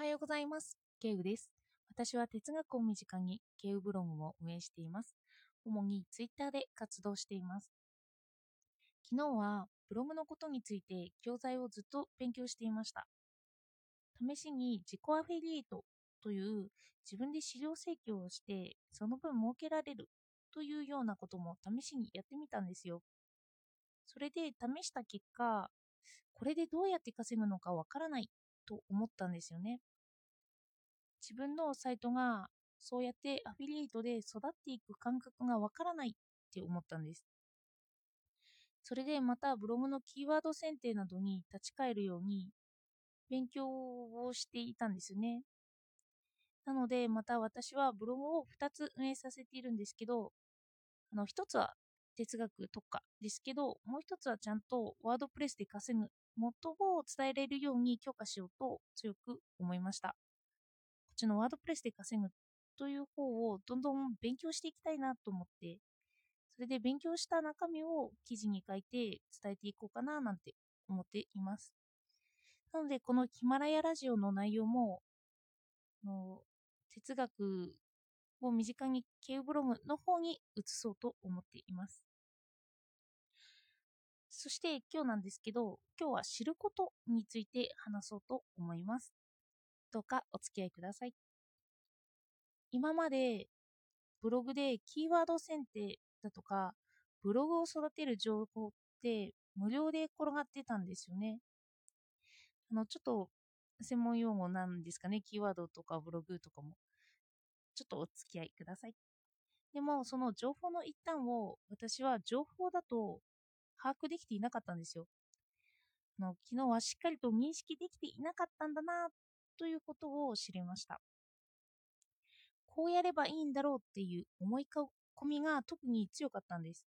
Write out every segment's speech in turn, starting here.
はようございます。ケウです。私は哲学を身近にケウブログも運営しています。主にツイッターで活動しています。昨日はブログのことについて教材をずっと勉強していました。試しに自己アフィリエイトという自分で資料請求をしてその分儲けられるというようなことも試しにやってみたんですよ。それで試した結果、これでどうやって稼ぐのかわからないと思ったんですよね。自分のサイトがそうやってアフィリエイトで育っていく感覚がわからないって思ったんです。それでまたブログのキーワード選定などに立ち返るように勉強をしていたんですね。なのでまた私はブログを2つ運営させているんですけど、あの1つは哲学特化ですけど、もう1つはちゃんとワードプレスで稼ぐ元を伝えられるように強化しようと強く思いました。ちのワードプレスで稼ぐという方をどんどん勉強していきたいなと思って、それで勉強した中身を記事に書いて伝えていこうかななんて思っています。なので、このヒマラヤラジオの内容も、の哲学を身近にケウブログの方に移そうと思っています。そして今日なんですけど、今日は知ることについて話そうと思います。どうかお付き合いください。今までブログでキーワード選定だとか、ブログを育てる情報って無料で転がってたんですよね。あの、ちょっと専門用語なんですかね、キーワードとかブログとかも。ちょっとお付き合いください。でも、その情報の一端を私は情報だと把握できていなかったんですよ。あの昨日はしっかりと認識できていなかったんだなということを知りました。こうやればいいんだろうっていう思い込みが特に強かったんです。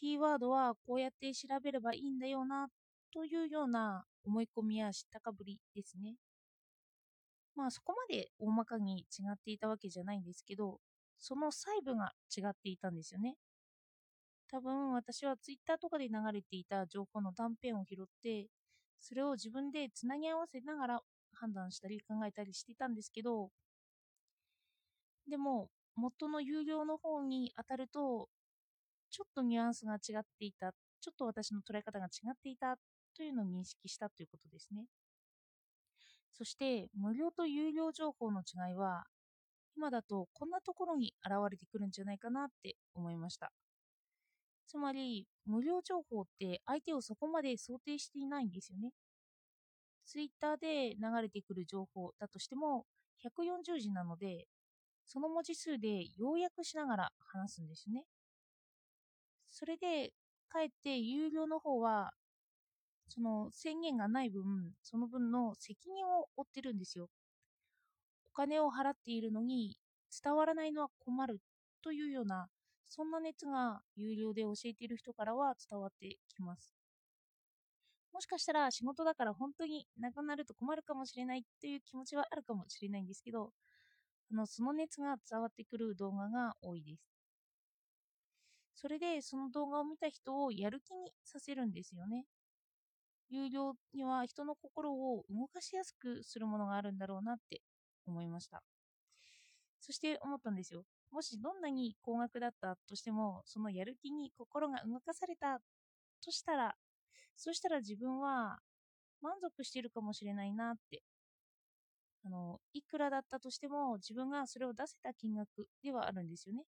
キーワードはこうやって調べればいいんだよなというような思い込みや知ったかぶりですね。まあそこまで大まかに違っていたわけじゃないんですけど、その細部が違っていたんですよね。多分私はツイッターとかで流れていた情報の断片を拾って、それを自分でつなぎ合わせながら判断したり考えたりしていたんですけど、でも元の有料の方に当たると、ちょっとニュアンスが違っていた、ちょっと私の捉え方が違っていたというのを認識したということですね。そして無料と有料情報の違いは今だとこんなところに現れてくるんじゃないかなって思いました。つまり無料情報って相手をそこまで想定していないんですよね。ツイッターで流れてくる情報だとしても140字なのでその文字数で要約しながら話すんですね。それでかえって有料の方はその宣言がない分、その分の責任を負ってるんですよ。お金を払っているのに伝わらないのは困るというような、そんな熱が有料で教えている人からは伝わってきます。もしかしたら仕事だから本当になくなると困るかもしれないという気持ちはあるかもしれないんですけど、あのその熱が伝わってくる動画が多いです。それでその動画を見た人をやる気にさせるんですよね。有料には人の心を動かしやすくするものがあるんだろうなって思いました。そして思ったんですよ。もしどんなに高額だったとしても、そのやる気に心が動かされたとしたら、そしたら自分は満足しているかもしれないなって。あの、いくらだったとしても自分がそれを出せた金額ではあるんですよね。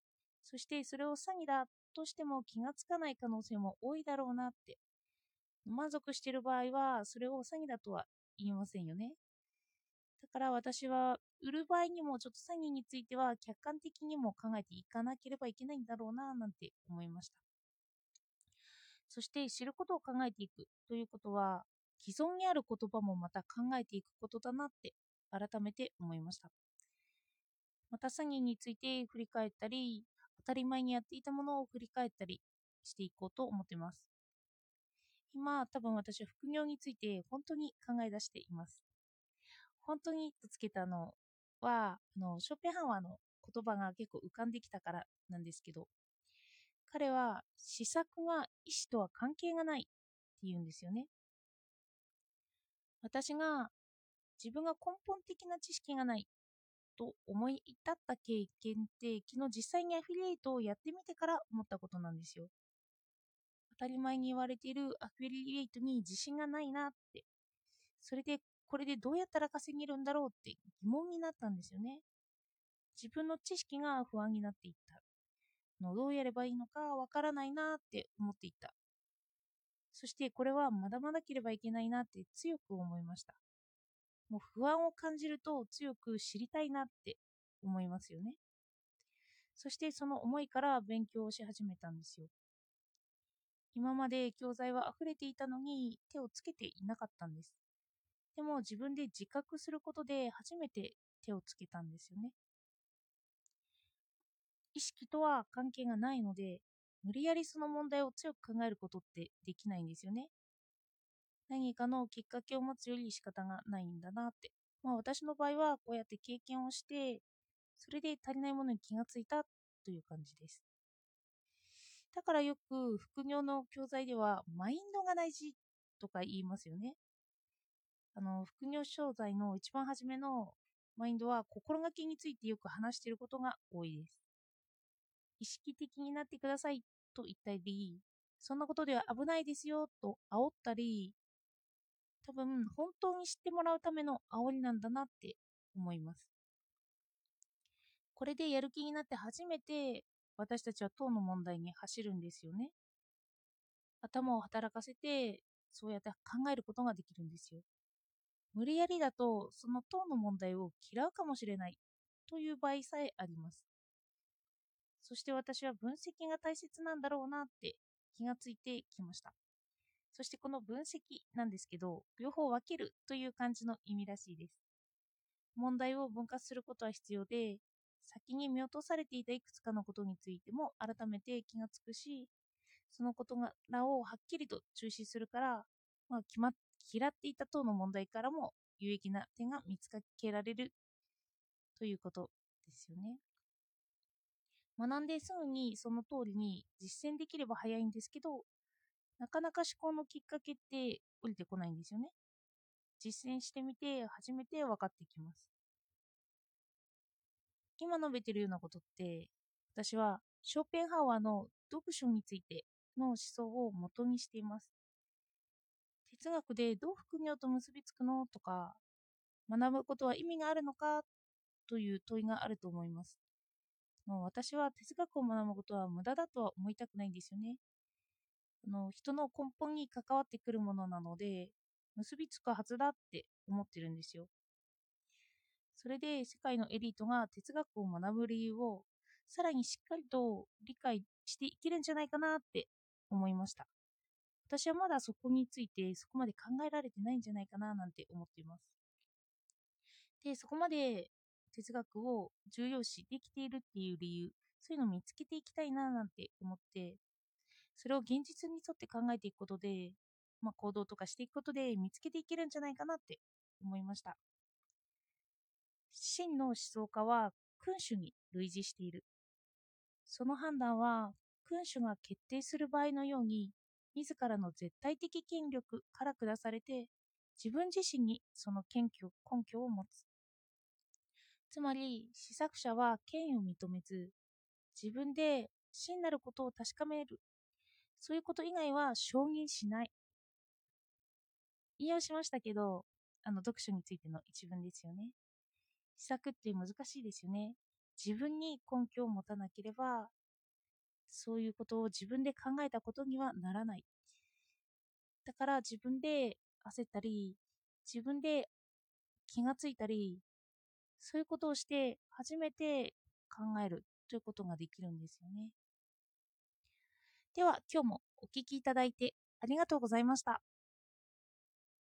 そしてそれを詐欺だとしても気がつかない可能性も多いだろうなって満足している場合は、それを詐欺だとは言いませんよね。だから私は、売る場合にもちょっと詐欺については客観的にも考えていかなければいけないんだろうな、なんて思いました。そして知ることを考えていくということは、既存にある言葉もまた考えていくことだなって改めて思いました。また詐欺について振り返ったり、当たり前にやっていたものを振り返ったりしていこうと思っています。今、多分私は副業について本当に考え出しています。本当にとつけたのは、あのショーペンハワーの言葉が結構浮かんできたからなんですけど、彼は施策が意思とは関係がないって言うんですよね。私が自分が根本的な知識がないと思い至った経験って昨日実際にアフィリエイトをやってみてから思ったことなんですよ。当たり前に言われているアフィリエイトに自信がないなって。それでこれでどうやったら稼げるんだろうって疑問になったんですよね。自分の知識が不安になっていった。のどうやればいいのかわからないなって思っていた。そしてこれはまだまだければいけないなって強く思いました。もう不安を感じると強く知りたいなって思いますよね。そしてその思いから勉強をし始めたんですよ。今まで教材は溢れていたのに手をつけていなかったんです。でも自分で自覚することで初めて手をつけたんですよね。意識とは関係がないので、無理やりその問題を強く考えることってできないんですよね。何かのきっかけを持つより仕方がないんだなって。まあ私の場合はこうやって経験をして、それで足りないものに気がついたという感じです。だからよく副業の教材ではマインドが大事とか言いますよね。あの副業商材の一番初めのマインドは心がけについてよく話していることが多いです。意識的になってくださいと言ったり、そんなことでは危ないですよと煽ったり、多分本当に知ってもらうための煽りなんだなって思います。これでやる気になって初めて私たちは党の問題に走るんですよね。頭を働かせてそうやって考えることができるんですよ。無理やりだとその党の問題を嫌うかもしれないという場合さえあります。そして私は分析が大切なんだろうなって気がついてきました。そしてこの分析なんですけど、両方分けるという感じの意味らしいです。問題を分割することは必要で、先に見落とされていたいくつかのことについても改めて気がつくし、そのことらをはっきりと中止するから、まあ、決ま嫌っていた等の問題からも有益な点が見つけられるということですよね。学んですぐにその通りに実践できれば早いんですけど、なかなか思考のきっかけって降りてこないんですよね。実践してみて初めて分かってきます。今述べてるようなことって、私はショーペンハワーの読書についての思想を元にしています。哲学でどう副業と結びつくのとか、学ぶことは意味があるのかという問いがあると思います。もう私は哲学を学ぶことは無駄だとは思いたくないんですよね。あの人の根本に関わってくるものなので、結びつくはずだって思ってるんですよ。それで世界のエリートが哲学を学ぶ理由をさらにしっかりと理解していけるんじゃないかなって思いました。私はまだそこについてそこまで考えられてないんじゃないかななんて思っています。で、そこまで哲学を重要視できているっていう理由、そういうのを見つけていきたいななんて思って、それを現実に沿って考えていくことで、まあ、行動とかしていくことで見つけていけるんじゃないかなって思いました。真の思想家は君主に類似している。その判断は君主が決定する場合のように、自らの絶対的権力から下されて、自分自身にその根拠根拠を持つ。つまり、試作者は権威を認めず、自分で真なることを確かめる。そういうこと以外は承認しない。引用しましたけど、あの読書についての一文ですよね。試作って難しいですよね。自分に根拠を持たなければ、そういうことを自分で考えたことにはならない。だから自分で焦ったり、自分で気がついたり、そういうことをして初めて考えるということができるんですよね。では今日もお聴きいただいてありがとうございました。